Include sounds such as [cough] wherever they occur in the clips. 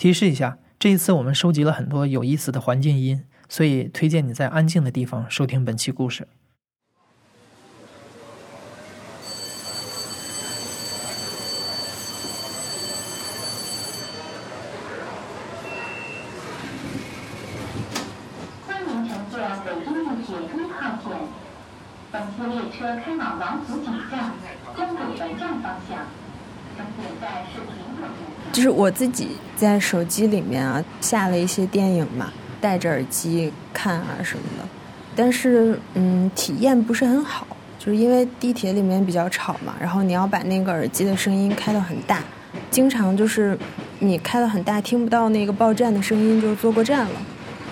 提示一下，这一次我们收集了很多有意思的环境音，所以推荐你在安静的地方收听本期故事。欢迎乘坐北京地铁一号，本次列车开往王府井站、东北门站方向，终点站是平口站。就是我自己在手机里面啊下了一些电影嘛，戴着耳机看啊什么的，但是嗯体验不是很好，就是因为地铁里面比较吵嘛，然后你要把那个耳机的声音开到很大，经常就是你开到很大听不到那个报站的声音就坐过站了，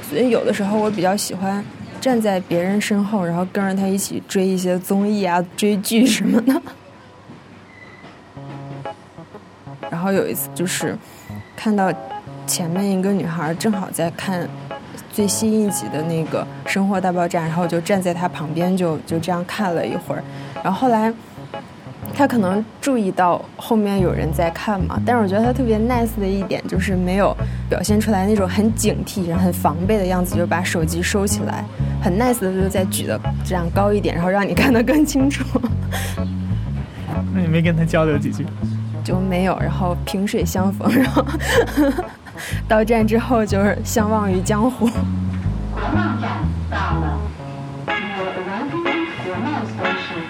所以有的时候我比较喜欢站在别人身后，然后跟着他一起追一些综艺啊、追剧什么的。后有一次就是看到前面一个女孩正好在看最新一集的那个《生活大爆炸》，然后我就站在她旁边就就这样看了一会儿。然后后来她可能注意到后面有人在看嘛，但是我觉得她特别 nice 的一点就是没有表现出来那种很警惕、很防备的样子，就把手机收起来，很 nice 的就在举的这样高一点，然后让你看得更清楚。[laughs] 那你没跟他交流几句？就没有，然后萍水相逢，[laughs] 然后到站之后就是相忘于江湖。国贸站到了，You are arriving at 国贸 station。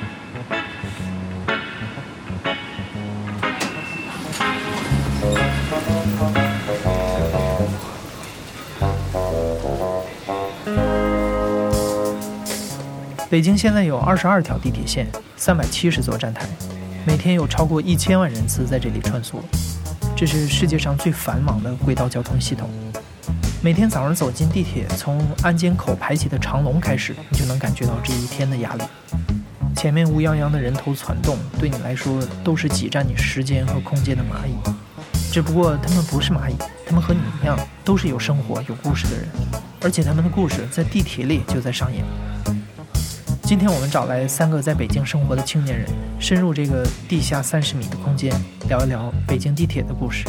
北京现在有二十二条地铁线，三百七十座站台，每天有超过一千万人次在这里穿梭。这是世界上最繁忙的轨道交通系统。每天早上走进地铁，从安检口排起的长龙开始，你就能感觉到这一天的压力。前面乌泱泱的人头攒动，对你来说都是挤占你时间和空间的蚂蚁。只不过他们不是蚂蚁，他们和你一样，都是有生活、有故事的人，而且他们的故事在地铁里就在上演。今天我们找来三个在北京生活的青年人，深入这个地下三十米的空间，聊一聊北京地铁的故事。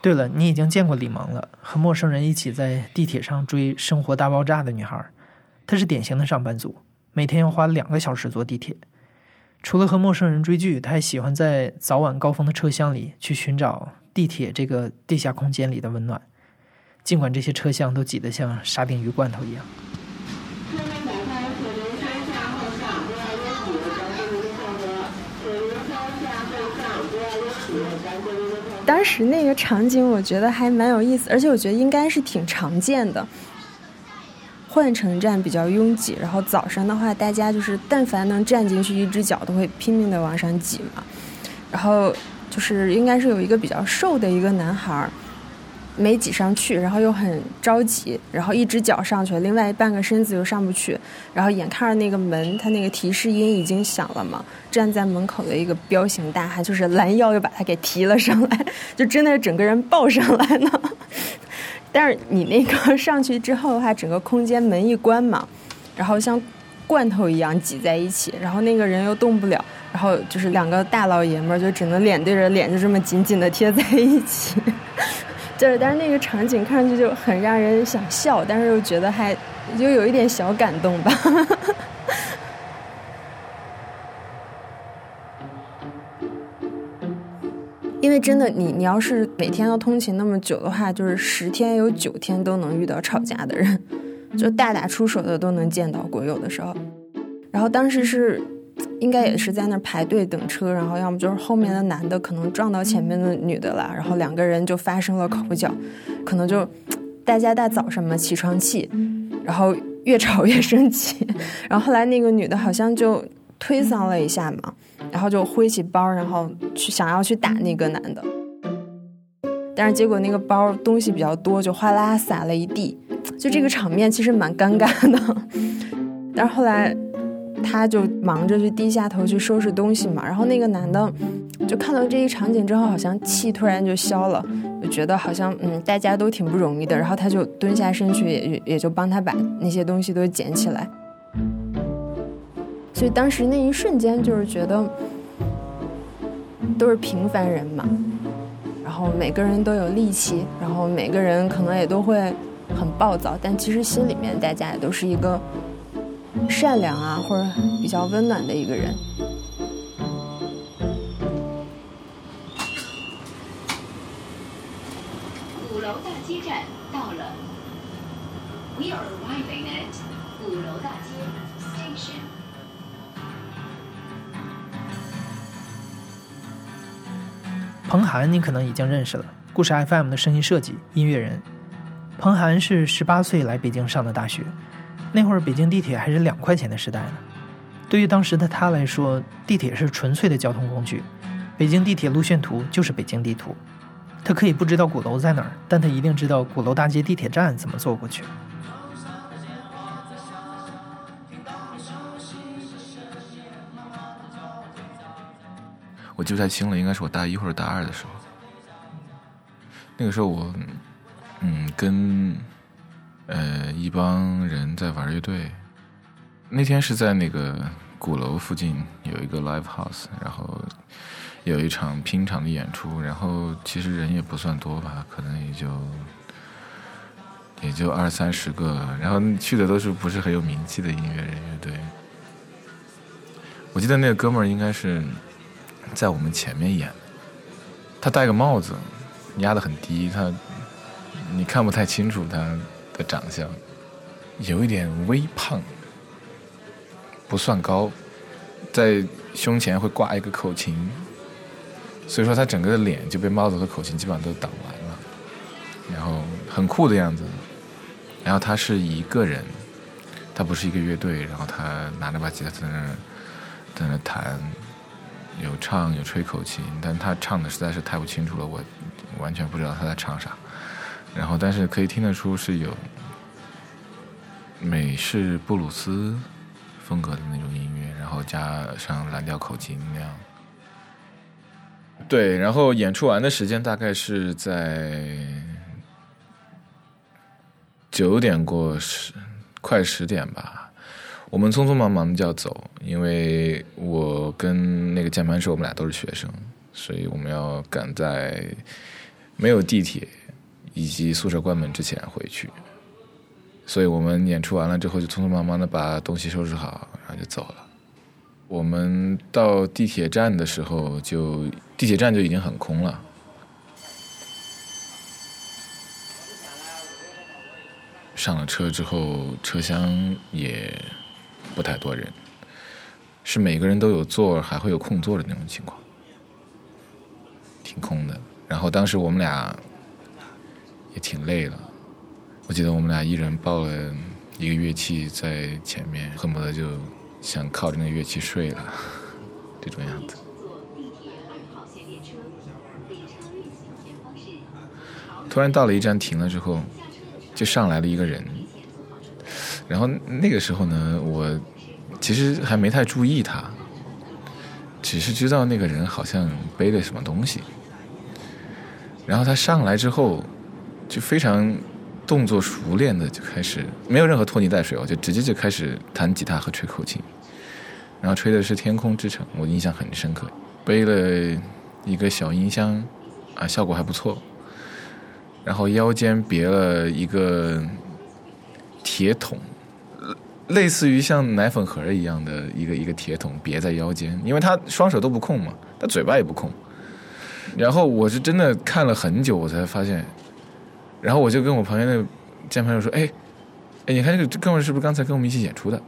对了，你已经见过李萌了，和陌生人一起在地铁上追《生活大爆炸》的女孩，她是典型的上班族，每天要花两个小时坐地铁。除了和陌生人追剧，他还喜欢在早晚高峰的车厢里去寻找地铁这个地下空间里的温暖，尽管这些车厢都挤得像沙丁鱼罐头一样。当时那个场景我觉得还蛮有意思，而且我觉得应该是挺常见的。换乘站比较拥挤，然后早上的话，大家就是但凡能站进去一只脚，都会拼命的往上挤嘛。然后就是应该是有一个比较瘦的一个男孩儿，没挤上去，然后又很着急，然后一只脚上去了，另外半个身子又上不去，然后眼看着那个门，他那个提示音已经响了嘛，站在门口的一个彪形大汉，就是拦腰又把他给提了上来，[laughs] 就真的整个人抱上来了。但是你那个 [laughs] 上去之后的话，整个空间门一关嘛，然后像罐头一样挤在一起，然后那个人又动不了，然后就是两个大老爷们儿就只能脸对着脸，就这么紧紧的贴在一起。[laughs] 就是，但是那个场景看上去就很让人想笑，但是又觉得还又有一点小感动吧。因为真的，你你要是每天都通勤那么久的话，就是十天有九天都能遇到吵架的人，就大打出手的都能见到过，有的时候。然后当时是应该也是在那排队等车，然后要么就是后面的男的可能撞到前面的女的了，然后两个人就发生了口角，可能就大家大早上嘛起床气，然后越吵越生气，[laughs] 然后后来那个女的好像就推搡了一下嘛。然后就挥起包，然后去想要去打那个男的，但是结果那个包东西比较多，就哗啦洒了一地，就这个场面其实蛮尴尬的。[laughs] 但是后来他就忙着去低下头去收拾东西嘛，然后那个男的就看到这一场景之后，好像气突然就消了，就觉得好像嗯大家都挺不容易的，然后他就蹲下身去，也也就帮他把那些东西都捡起来。所以当时那一瞬间就是觉得都是平凡人嘛，然后每个人都有力气，然后每个人可能也都会很暴躁，但其实心里面大家也都是一个善良啊或者比较温暖的一个人。鼓楼大街站韩，你可能已经认识了，故事 FM 的声音设计音乐人。彭涵是十八岁来北京上的大学，那会儿北京地铁还是两块钱的时代呢。对于当时的他来说，地铁是纯粹的交通工具，北京地铁路线图就是北京地图。他可以不知道鼓楼在哪儿，但他一定知道鼓楼大街地铁站怎么坐过去。我记不太清了，应该是我大一或者大二的时候。那个时候我，嗯，跟呃一帮人在玩乐队。那天是在那个鼓楼附近有一个 live house，然后有一场拼场的演出，然后其实人也不算多吧，可能也就也就二三十个，然后去的都是不是很有名气的音乐人乐队。我记得那个哥们儿应该是。在我们前面演，他戴个帽子，压得很低，他你看不太清楚他的长相，有一点微胖，不算高，在胸前会挂一个口琴，所以说他整个的脸就被帽子和口琴基本上都挡完了，然后很酷的样子，然后他是一个人，他不是一个乐队，然后他拿着把吉他在那在那弹。有唱有吹口琴，但他唱的实在是太不清楚了，我完全不知道他在唱啥。然后，但是可以听得出是有美式布鲁斯风格的那种音乐，然后加上蓝调口琴那样。对，然后演出完的时间大概是在九点过十，快十点吧。我们匆匆忙忙的就要走，因为我跟那个键盘手，我们俩都是学生，所以我们要赶在没有地铁以及宿舍关门之前回去。所以我们演出完了之后，就匆匆忙忙的把东西收拾好，然后就走了。我们到地铁站的时候，就地铁站就已经很空了。上了车之后，车厢也。不太多人，是每个人都有座，还会有空座的那种情况，挺空的。然后当时我们俩也挺累了，我记得我们俩一人抱了一个乐器在前面，恨不得就想靠着那乐器睡了，[laughs] 这种样子。突然到了一站停了之后，就上来了一个人。然后那个时候呢，我其实还没太注意他，只是知道那个人好像背了什么东西。然后他上来之后，就非常动作熟练的就开始，没有任何拖泥带水哦，就直接就开始弹吉他和吹口琴。然后吹的是《天空之城》，我印象很深刻。背了一个小音箱，啊，效果还不错。然后腰间别了一个铁桶。类似于像奶粉盒一样的一个一个铁桶别在腰间，因为他双手都不空嘛，他嘴巴也不空。然后我是真的看了很久，我才发现。然后我就跟我旁边的键盘手说：“哎，哎，你看这个哥们是不是刚才跟我们一起演出的？”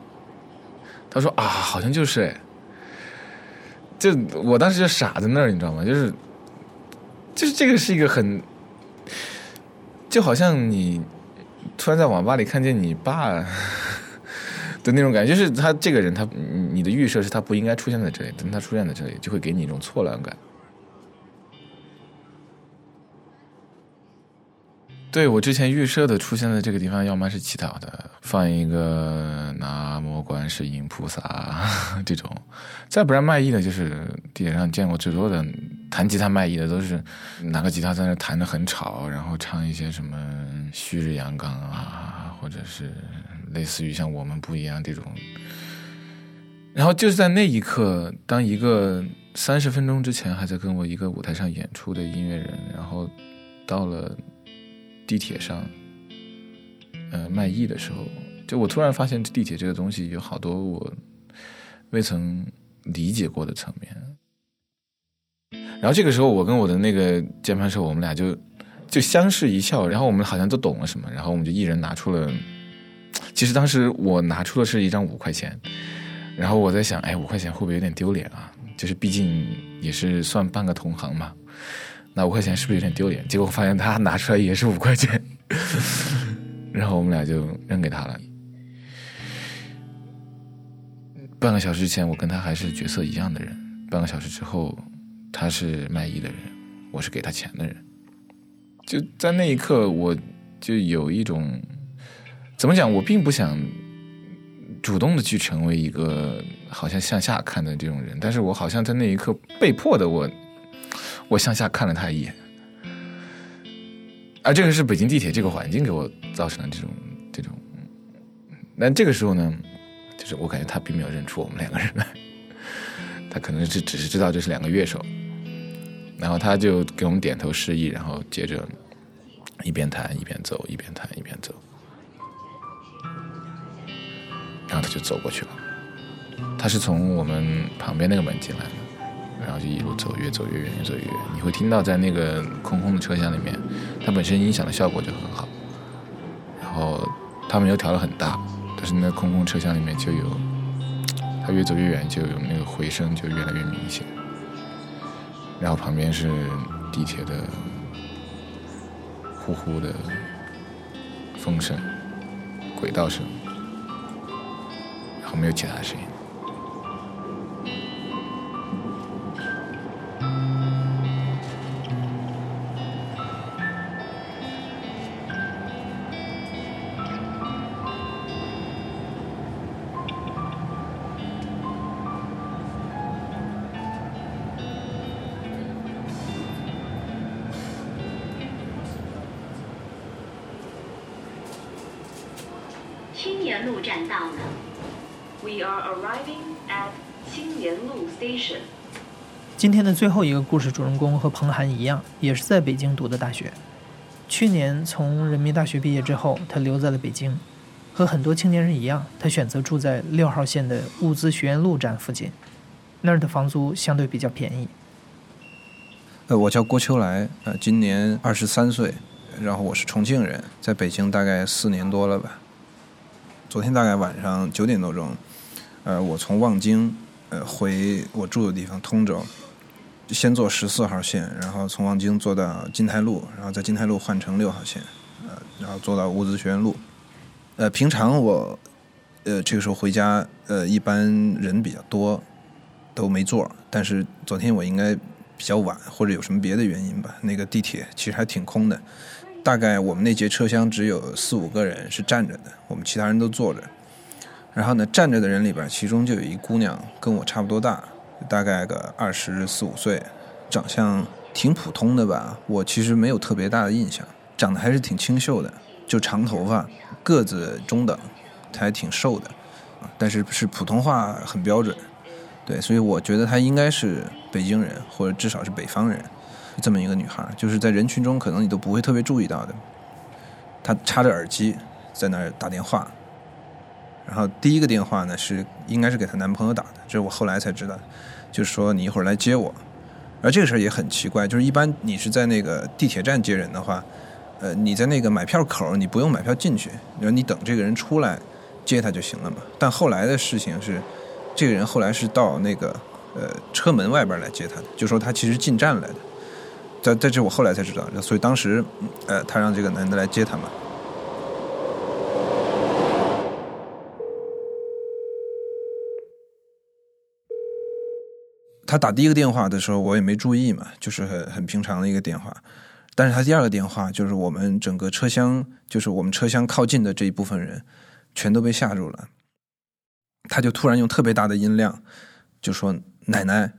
他说：“啊，好像就是哎。”就我当时就傻在那儿，你知道吗？就是，就是这个是一个很，就好像你突然在网吧里看见你爸。[laughs] 的那种感觉，就是他这个人，他你的预设是他不应该出现在这里，等他出现在这里，就会给你一种错乱感。对我之前预设的出现在这个地方，要么是乞讨的，放一个南无观世音菩萨这种；再不然卖艺的，就是地铁上见过最多的弹吉他卖艺的都是拿个吉他在那弹的很吵，然后唱一些什么旭日阳刚啊，或者是类似于像我们不一样这种。然后就是在那一刻，当一个三十分钟之前还在跟我一个舞台上演出的音乐人，然后到了地铁上，呃，卖艺的时候，就我突然发现地铁这个东西有好多我未曾理解过的层面。然后这个时候，我跟我的那个键盘手，我们俩就就相视一笑，然后我们好像都懂了什么，然后我们就一人拿出了，其实当时我拿出的是一张五块钱。然后我在想，哎，五块钱会不会有点丢脸啊？就是毕竟也是算半个同行嘛，那五块钱是不是有点丢脸？结果发现他拿出来也是五块钱，[laughs] 然后我们俩就扔给他了。半个小时前，我跟他还是角色一样的人；半个小时之后，他是卖艺的人，我是给他钱的人。就在那一刻，我就有一种怎么讲？我并不想。主动的去成为一个好像向下看的这种人，但是我好像在那一刻被迫的，我我向下看了他一眼，而这个是北京地铁这个环境给我造成的这种这种。但这个时候呢，就是我感觉他并没有认出我们两个人来，他可能是只是知道这是两个乐手，然后他就给我们点头示意，然后接着一边弹一边走，一边弹一边走。然后他就走过去了，他是从我们旁边那个门进来的，然后就一路走，越走越远，越走越远。你会听到在那个空空的车厢里面，它本身音响的效果就很好，然后他们又调的很大，但是那空空车厢里面就有，他越走越远就有那个回声就越来越明显，然后旁边是地铁的呼呼的风声，轨道声。然后没有其他声音。路站到了。We are arriving at 青年路 station。今天的最后一个故事主人公和彭涵一样，也是在北京读的大学。去年从人民大学毕业之后，他留在了北京。和很多青年人一样，他选择住在六号线的物资学院路站附近，那儿的房租相对比较便宜。呃，我叫郭秋来，呃，今年二十三岁，然后我是重庆人，在北京大概四年多了吧。昨天大概晚上九点多钟。呃，我从望京，呃，回我住的地方通州，先坐十四号线，然后从望京坐到金台路，然后在金台路换成六号线，呃，然后坐到物资学院路。呃，平常我，呃，这个时候回家，呃，一般人比较多，都没座。但是昨天我应该比较晚，或者有什么别的原因吧，那个地铁其实还挺空的，大概我们那节车厢只有四五个人是站着的，我们其他人都坐着。然后呢，站着的人里边，其中就有一姑娘跟我差不多大，大概个二十四五岁，长相挺普通的吧。我其实没有特别大的印象，长得还是挺清秀的，就长头发，个子中等，她还挺瘦的，但是是普通话很标准，对，所以我觉得她应该是北京人，或者至少是北方人，这么一个女孩，就是在人群中可能你都不会特别注意到的。她插着耳机在那儿打电话。然后第一个电话呢是应该是给她男朋友打的，这是我后来才知道，就是说你一会儿来接我。而这个事儿也很奇怪，就是一般你是在那个地铁站接人的话，呃，你在那个买票口你不用买票进去，然后你等这个人出来接他就行了嘛。但后来的事情是，这个人后来是到那个呃车门外边来接他的，就说他其实进站来的。在在这我后来才知道，所以当时呃他让这个男的来接他嘛。他打第一个电话的时候，我也没注意嘛，就是很很平常的一个电话。但是他第二个电话，就是我们整个车厢，就是我们车厢靠近的这一部分人，全都被吓住了。他就突然用特别大的音量，就说：“奶奶，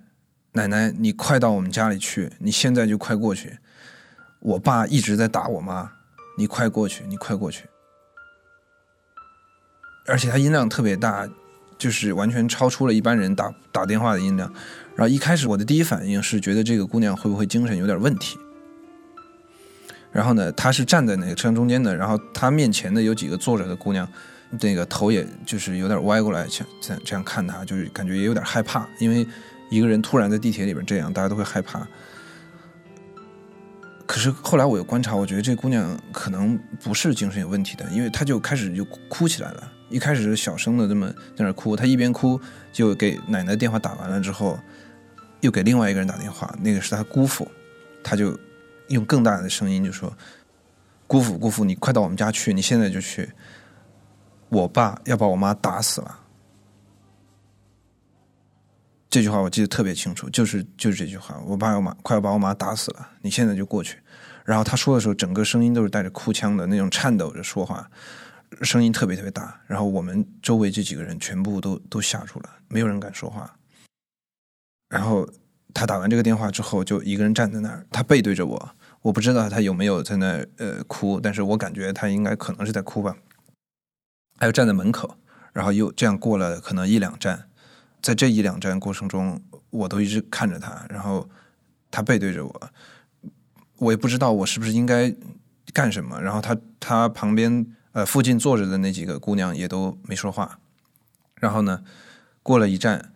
奶奶，你快到我们家里去，你现在就快过去。我爸一直在打我妈，你快过去，你快过去。”而且他音量特别大，就是完全超出了一般人打打电话的音量。然后一开始我的第一反应是觉得这个姑娘会不会精神有点问题。然后呢，她是站在那个车厢中间的，然后她面前的有几个坐着的姑娘，那个头也就是有点歪过来，像这样这样看她，就是感觉也有点害怕，因为一个人突然在地铁里边这样，大家都会害怕。可是后来我又观察，我觉得这姑娘可能不是精神有问题的，因为她就开始就哭起来了。一开始是小声的这么在那哭，她一边哭就给奶奶电话打完了之后，又给另外一个人打电话，那个是她姑父，他就用更大的声音就说：“姑父，姑父，你快到我们家去，你现在就去，我爸要把我妈打死了。”这句话我记得特别清楚，就是就是这句话，我爸要妈快要把我妈打死了，你现在就过去。然后他说的时候，整个声音都是带着哭腔的那种颤抖着说话，声音特别特别大。然后我们周围这几个人全部都都吓住了，没有人敢说话。然后他打完这个电话之后，就一个人站在那儿，他背对着我，我不知道他有没有在那呃哭，但是我感觉他应该可能是在哭吧。还有站在门口，然后又这样过了可能一两站。在这一两站过程中，我都一直看着他，然后他背对着我，我也不知道我是不是应该干什么。然后他他旁边呃附近坐着的那几个姑娘也都没说话。然后呢，过了一站，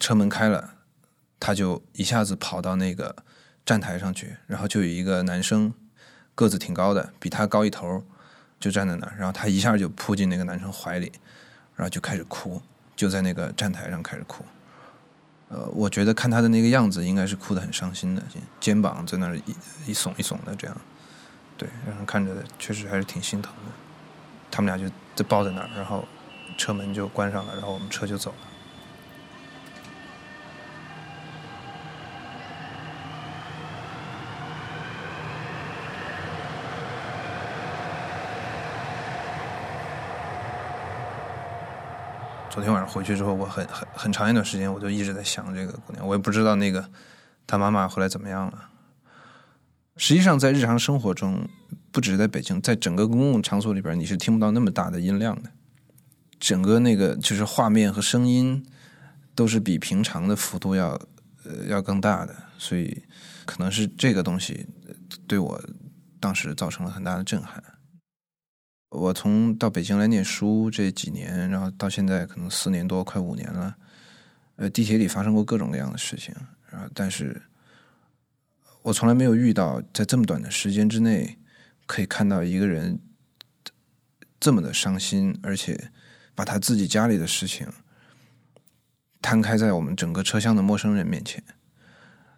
车门开了，他就一下子跑到那个站台上去，然后就有一个男生个子挺高的，比他高一头，就站在那儿，然后他一下就扑进那个男生怀里，然后就开始哭。就在那个站台上开始哭，呃，我觉得看他的那个样子，应该是哭得很伤心的，肩膀在那儿一一耸一耸的这样，对，然后看着确实还是挺心疼的。他们俩就就抱在那儿，然后车门就关上了，然后我们车就走了。昨天晚上回去之后，我很很很长一段时间，我就一直在想这个姑娘。我也不知道那个她妈妈后来怎么样了。实际上，在日常生活中，不只是在北京，在整个公共场所里边，你是听不到那么大的音量的。整个那个就是画面和声音，都是比平常的幅度要呃要更大的。所以，可能是这个东西对我当时造成了很大的震撼。我从到北京来念书这几年，然后到现在可能四年多，快五年了。呃，地铁里发生过各种各样的事情，然后，但是我从来没有遇到在这么短的时间之内，可以看到一个人这么的伤心，而且把他自己家里的事情摊开在我们整个车厢的陌生人面前。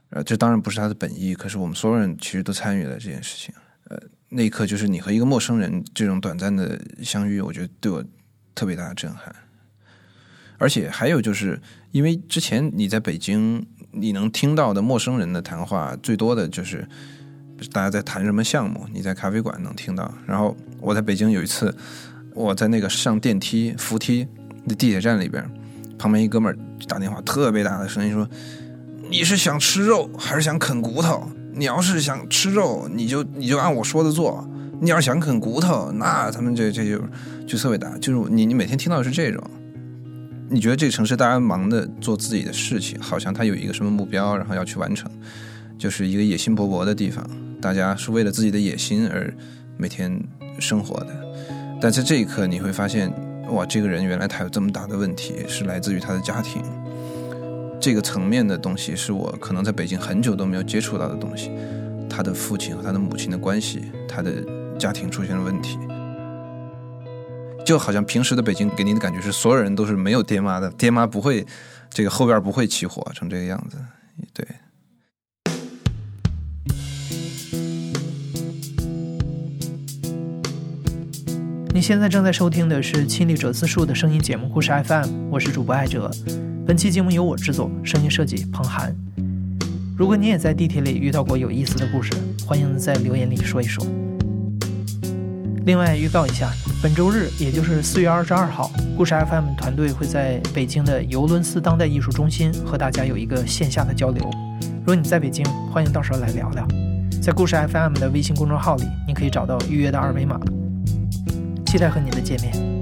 呃，这当然不是他的本意，可是我们所有人其实都参与了这件事情。呃。那一刻，就是你和一个陌生人这种短暂的相遇，我觉得对我特别大的震撼。而且还有就是，因为之前你在北京，你能听到的陌生人的谈话，最多的就是大家在谈什么项目。你在咖啡馆能听到。然后我在北京有一次，我在那个上电梯扶梯的地铁站里边，旁边一哥们儿打电话，特别大的声音说：“你是想吃肉还是想啃骨头？”你要是想吃肉，你就你就按我说的做；你要是想啃骨头，那他们这这就就特别大。就是你你每天听到的是这种，你觉得这个城市大家忙的做自己的事情，好像他有一个什么目标，然后要去完成，就是一个野心勃勃的地方。大家是为了自己的野心而每天生活的。但在这一刻，你会发现，哇，这个人原来他有这么大的问题，是来自于他的家庭。这个层面的东西是我可能在北京很久都没有接触到的东西，他的父亲和他的母亲的关系，他的家庭出现了问题，就好像平时的北京给你的感觉是所有人都是没有爹妈的，爹妈不会这个后院不会起火成这个样子，对。你现在正在收听的是《亲历者自述》的声音节目《故事 FM》，我是主播艾哲。本期节目由我制作，声音设计彭涵。如果你也在地铁里遇到过有意思的故事，欢迎在留言里说一说。另外预告一下，本周日，也就是四月二十二号，故事 FM 团队会在北京的尤伦斯当代艺术中心和大家有一个线下的交流。如果你在北京，欢迎到时候来聊聊。在故事 FM 的微信公众号里，你可以找到预约的二维码。期待和你的见面。